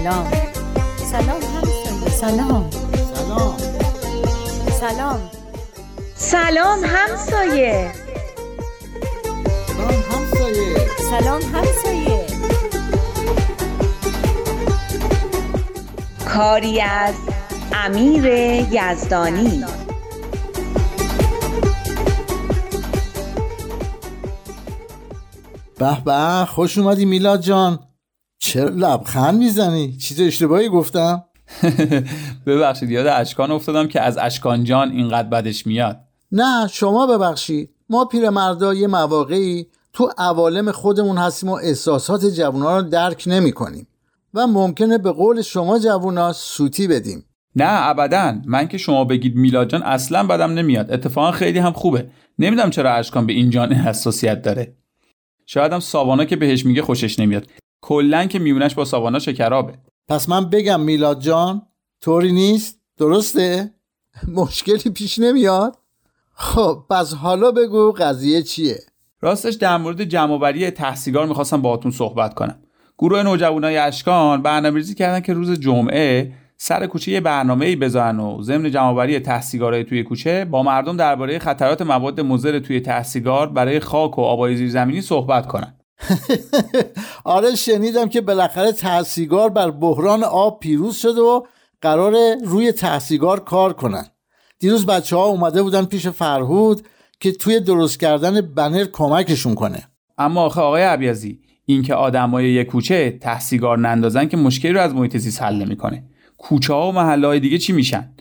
سلام. سلام همسایه سلام. سلام. سلام. سلام همسایه سلام همسایه سلام همسایه کاری از امیر یزدانی. به به خوش اومدی میلاد جان. چرا لبخند می‌زنی؟ چیز اشتباهی گفتم. ببخشید یاد اشکان افتادم که از اشکان جان اینقدر بدش میاد. نه شما ببخشید. ما پیرمردا یه مواقعی تو عوالم خودمون هستیم و احساسات جوونا رو درک نمی کنیم و ممکنه به قول شما جوونا سوتی بدیم. نه ابدا. من که شما بگید میلاد جان اصلا بدم نمیاد. اتفاقا خیلی هم خوبه. نمی‌دونم چرا اشکان به این جان حساسیت داره. شاید هم ساوانا که بهش میگه خوشش نمیاد. کلا که میونش با ساوانا شکرابه. پس من بگم میلاد جان طوری نیست؟ درسته؟ مشکلی پیش نمیاد؟ خب پس حالا بگو قضیه چیه؟ راستش در مورد جمعآوری تحصیلگار می‌خواستم باهاتون صحبت کنم. گروه نوجوانای اشکان برنامه‌ریزی کردن که روز جمعه سر کوچه یه برنامه‌ای بذارن و ضمن جمعآوری تحصیلگارای توی کوچه با مردم درباره خطرات مواد مضر توی تحصیلگار برای خاک و آبای زیرزمینی صحبت کنن. آره شنیدم که بالاخره تحصیلگار بر بحران آب پیروز شده و قرار روی تحصیلگار کار کنن. دیروز بچه ها اومده بودن پیش فرهود که توی درست کردن بنر کمکشون کنه. اما آخه آقای عبیزی اینکه آدمای یک کوچه تحصیلگار نندازن که مشکلی رو از محیط زیست حل نمی‌کنه. کوچه ها و محله های دیگه چی میشن؟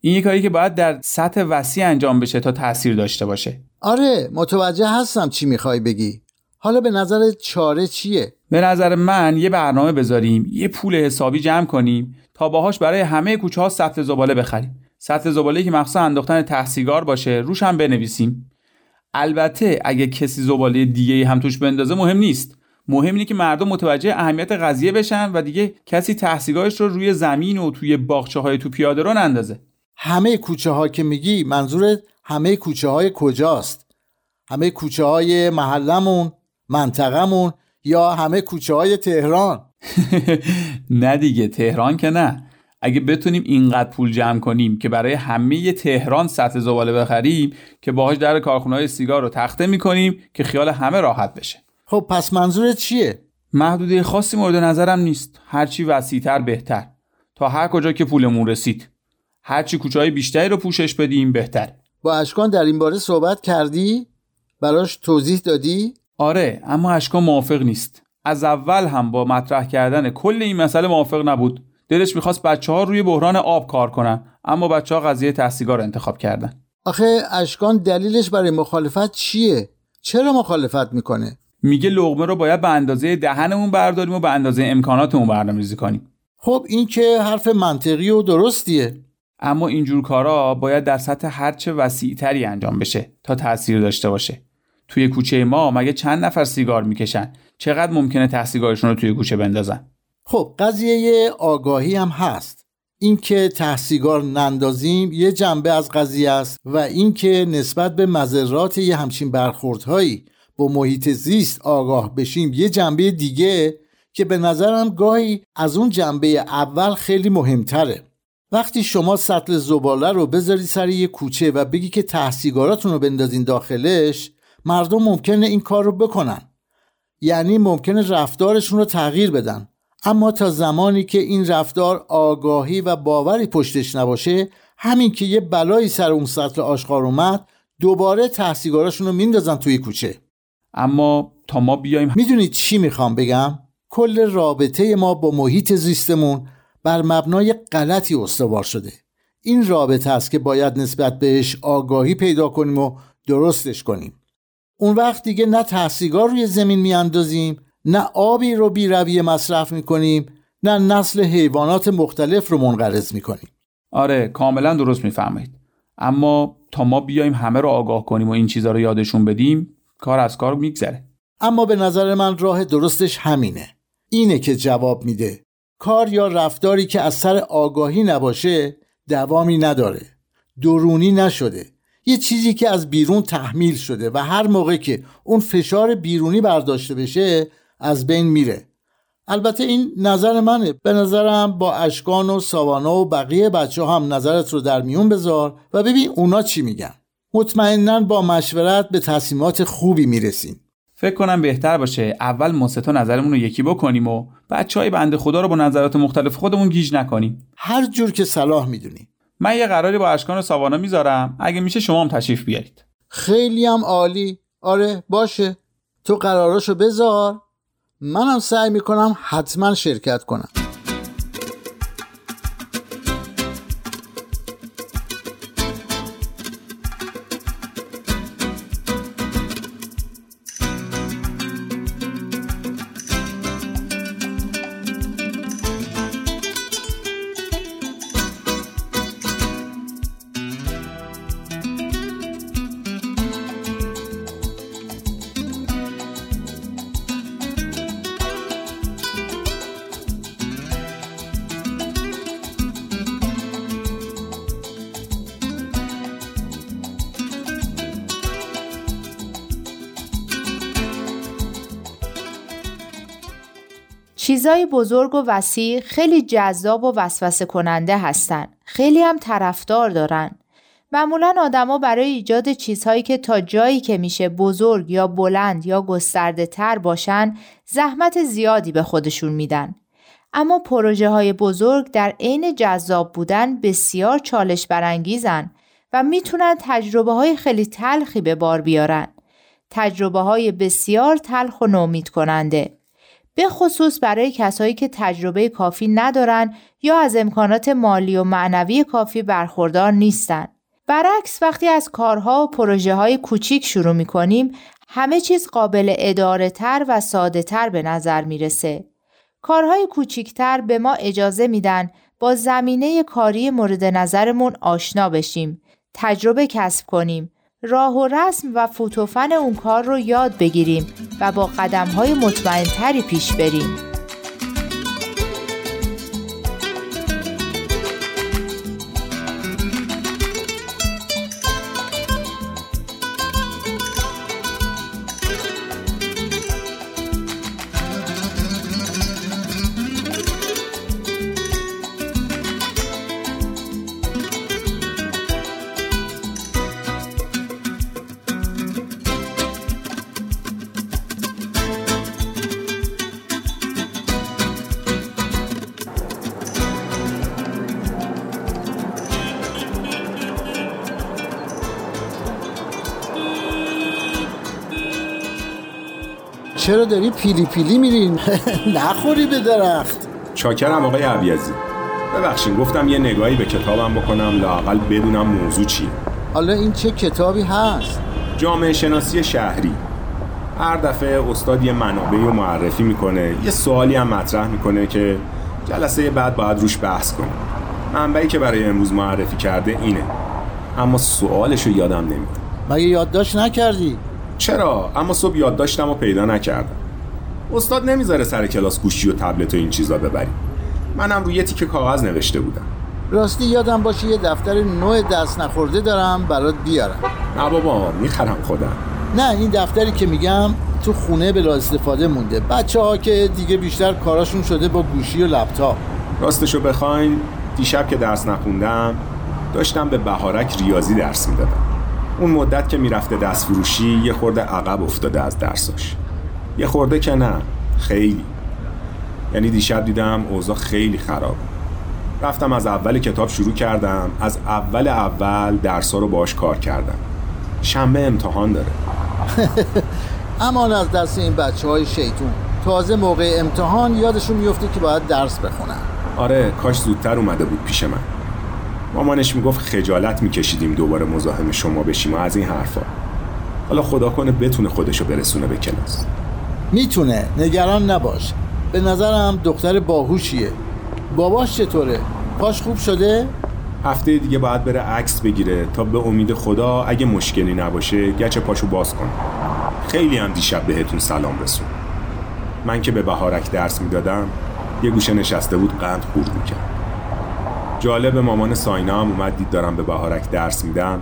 این یه کاری که باید در سطح وسیع انجام بشه تا تاثیر داشته باشه. آره متوجه هستم چی می‌خوای بگی. حالا به نظر چاره چیه؟ به نظر من یه برنامه بذاریم یه پول حسابی جمع کنیم تا باهاش برای همه کوچه ها سطل زباله بخریم. سطل زباله که مخصوصا انداختن تحصیلگار باشه روش هم بنویسیم. البته اگه کسی زباله دیگه هم توش بندازه مهم نیست. مهم اینه که مردم متوجه اهمیت قضیه بشن و دیگه کسی تحصیلگاهش رو روی زمین و توی باغچه های تو پیاده رو نندازه. همه کوچه ها که میگی منظور همه کوچه های کجاست؟ همه کوچه های محلمون منطقمون یا همه کوچه های تهران؟ نه دیگه تهران که نه. اگه بتونیم اینقدر پول جمع کنیم که برای همه تهران سطح زباله بخریم که باهاش در کارخونه های سیگار رو تخته می‌کنیم که خیال همه راحت بشه. خب پس منظورت چیه؟ محدوده خاصی مورد نظرم نیست. هرچی وسیعتر بهتر. تا هر کجا که پولمون رسید. هرچی کوچه های بیشتری رو پوشش بدیم بهتر. با اشکان در این باره صحبت کردی؟ براش توضیح دادی؟ آره اما اشکان موافق نیست. از اول هم با مطرح کردن کل این مسئله موافق نبود. دلش می‌خواست بچه ها روی بحران آب کار کنن اما بچه ها قضیه تحصیلگار انتخاب کردن. آخه اشکان دلیلش برای مخالفت چیه؟ چرا مخالفت می‌کنه؟ میگه لغمه رو باید به اندازه دهنمون برداریم و به اندازه امکاناتمون برنامه‌ریزی کنیم. خب این که حرف منطقی و درستیه. اما اینجور کارا باید در سطح هرچه وسیعتری انجام بشه تا تاثیر داشته باشه. توی کوچه ما مگه چند نفر سیگار می‌کشن؟ چقدر ممکنه تحصیلگاهشون رو توی کوچه بندازن؟ خب قضیه آگاهی هم هست. اینکه تحصیلگار نندازیم یه جنبه از قضیه است و اینکه نسبت به مذرات یه همچین برخوردهایی با محیط زیست آگاه بشیم یه جنبه دیگه که به نظرم گاهی از اون جنبه اول خیلی مهمتره. وقتی شما سطل زباله رو بذاری سر یه کوچه و بگی که تحصیلگاراتون رو بندازین داخلش مردم ممکنه این کار رو بکنن. یعنی ممکنه رفتارشون رو تغییر بدن. اما تا زمانی که این رفتار آگاهی و باوری پشتش نباشه همین که یه بلایی سر اون سطل آشغال اومد دوباره تحصیلگاراشون رو میندازن توی کوچه. اما تا ما بیایم می‌دونید چی می‌خوام بگم؟ کل رابطه ما با محیط زیستمون بر مبنای غلطی استوار شده. این رابطه است که باید نسبت بهش آگاهی پیدا کنیم و درستش کنیم. اون وقت دیگه نه تحصیلگار روی زمین میاندازیم نه آبی رو بی رویه مصرف می‌کنیم نه نسل حیوانات مختلف رو منقرض می‌کنیم. آره کاملا درست می‌فهمید اما تا ما بیایم همه رو آگاه کنیم و این چیزها رو یادشون بدیم کار از کار میگذره. اما به نظر من راه درستش همینه. اینه که جواب میده. کار یا رفتاری که از سر آگاهی نباشه دوامی نداره. درونی نشده. یه چیزی که از بیرون تحمیل شده و هر موقع که اون فشار بیرونی برداشته بشه از بین میره. البته این نظر منه. به نظرم با اشکان و ساوانا و بقیه بچه هم نظرت رو در میون بذار و ببین اونا چی میگن. مطمئنا با مشورت به تصمیمات خوبی می‌رسیم. فکر کنم بهتر باشه. اول ما سه تا نظرمون رو یکی بکنیم و بچه های بنده خدا رو با نظرات مختلف خودمون گیج نکنیم. هر جور که صلاح می‌دونی. من یه قراری با اشکان و ساوانا می‌ذارم. اگه میشه شما هم تشریف بیارید. خیلی هم عالی. آره باشه. تو قراراشو بذار. منم سعی می‌کنم حتما شرکت کنم. چیزای بزرگ و وسیع خیلی جذاب و وسوسه کننده هستن. خیلی هم طرفدار دارن. معمولا آدما برای ایجاد چیزهایی که تا جایی که میشه بزرگ یا بلند یا گسترده تر باشن زحمت زیادی به خودشون میدن. اما پروژه های بزرگ در عین جذاب بودن بسیار چالش برانگیزن و می‌تونن تجربه های خیلی تلخی به بار بیارن. تجربه های بسیار تلخ و نومید کننده. به خصوص برای کسایی که تجربه کافی ندارن یا از امکانات مالی و معنوی کافی برخوردار نیستن. برعکس وقتی از کارها و پروژه های کوچیک شروع می کنیم همه چیز قابل اداره تر و ساده تر به نظر می‌رسه. کارهای کوچیکتر به ما اجازه میدن با زمینه کاری مورد نظرمون آشنا بشیم، تجربه کسب کنیم، راه و رسم و فوتوفن اون کار رو یاد بگیریم و با قدم های مطمئن تری پیش بریم. چرا داری پیلی پیلی میرین نخوری به درخت. چاکرم آقای عبیزی. ببخشین گفتم یه نگاهی به کتابم بکنم لاقل بدونم موضوع چیه. حالا این چه کتابی هست؟ جامعه شناسی شهری. هر دفعه استاد یه منابعی رو معرفی می‌کنه یه سوالی هم مطرح می‌کنه که جلسه بعد باید روش بحث کنیم. منبعی که برای امروز معرفی کرده اینه. اما سوالش رو یادم نمیاد. مگه یادداشت نکردی؟ چرا؟ اما صبح یادداشتم رو پیدا نکردم. استاد نمی‌ذاره سر کلاس گوشی و تبلت و این چیزا ببریم. منم روی تیکه کاغذ نوشته بودم. راستی یادم باشه یه دفتر نوع دست نخورده دارم برات بیارم. نه بابا می‌خرم خودم. نه این دفتری که میگم تو خونه بلا استفاده مونده. بچه ها که دیگه بیشتر کاراشون شده با گوشی و لپتاپ. راستشو بخواین دیشب که درس نخوندم داشتم به بهارک ریاضی درس می‌دادم. اون مدت که می‌رفته دست فروشی یه خورده عقب افتاده از درساش. یه خورده که نه خیلی. یعنی دیشب دیدم اوضاع خیلی خراب. رفتم از اول کتاب شروع کردم از اول اول درسا رو باش کار کردم. شنبه امتحان داره. امان از دست این بچه های شیطون. تازه موقع امتحان یادشون میفته که باید درس بخونن. آره کاش زودتر اومده بود پیش من. مامانش می‌گفت خجالت میکشیدیم دوباره مزاحم شما بشیم و از این حرفا. حالا خدا کنه بتونه خودشو برسونه به کلاس. می‌تونه. نگران نباش. به نظرم دختر باهوشیه. باباش چطوره؟ پاش خوب شده؟ هفته دیگه باید بره عکس بگیره تا به امید خدا اگه مشکلی نباشه گچ پاشو باز کنه خیلی هم دیشب بهتون سلام رسون. من که به بهارک درس می‌دادم یه گوشه نشسته بود قند خورد می‌کرد. جالب مامان ساینا هم اومد دید دارم به بهارک درس میدم.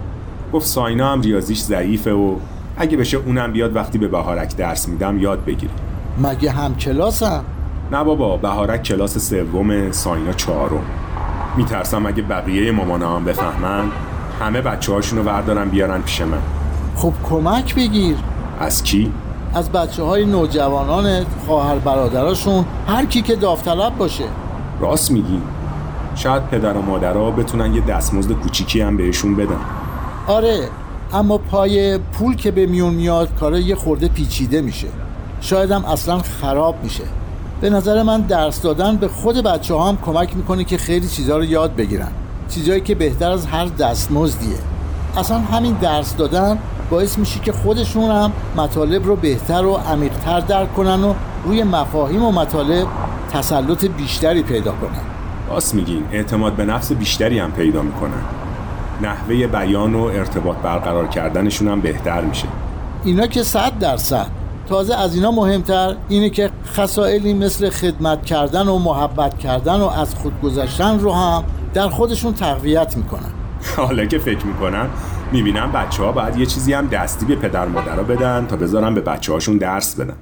گفت ساینا هم ریاضیش ضعیفه و اگه بشه اونم بیاد وقتی به بهارک درس میدم یاد بگیره. مگه هم کلاسم؟ نه بابا بهارک کلاس سوم ساینا چهارم. میترسم اگه بقیه مامانا هم بفهمن همه بچه هاشونو وردارن بیارن پیش من. خب کمک بگیر. از کی؟ از بچه های نوجوانان خواهر برادراشون هر کی که داوطلب باشه. راست میگی. شاید پدر و مادرها بتونن یه دستمزد کوچیکی هم بهشون بدن. آره اما پای پول که به میون میاد کارا یه خورده پیچیده میشه. شاید هم اصلا خراب میشه. به نظر من درس دادن به خود بچه هم کمک می‌کنه که خیلی چیزها رو یاد بگیرن. چیزهایی که بهتر از هر دستمزدیه. اصلا همین درس دادن باعث میشه که خودشون هم مطالب رو بهتر و عمیقتر درک کنن و روی مفاهیم و مطالب تسلط بیشتری پیدا کنن. راست میگین. اعتماد به نفس بیشتری هم پیدا می‌کنن نحوه بیان و ارتباط برقرار کردنشون هم بهتر میشه. اینا که صد درصد. تازه از اینا مهمتر اینه که خصائلی مثل خدمت کردن و محبت کردن و از خود گذشتن رو هم در خودشون تقویت می‌کنن. حالا که فکر می‌کنم می‌بینم بچه ها باید یه چیزی هم دستی به پدر مادرها بدن تا بذارن به بچه هاشون درس بدن.